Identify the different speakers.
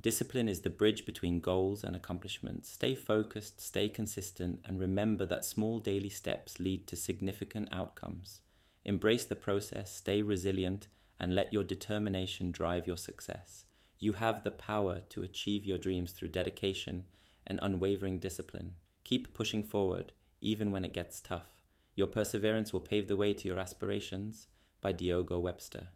Speaker 1: Discipline is the bridge between goals and accomplishments. Stay focused, stay consistent, and remember that small daily steps lead to significant outcomes. Embrace the process, stay resilient, and let your determination drive your success. You have the power to achieve your dreams through dedication and unwavering discipline. Keep pushing forward, even when it gets tough. Your perseverance will pave the way to your aspirations. By Diogo Webster.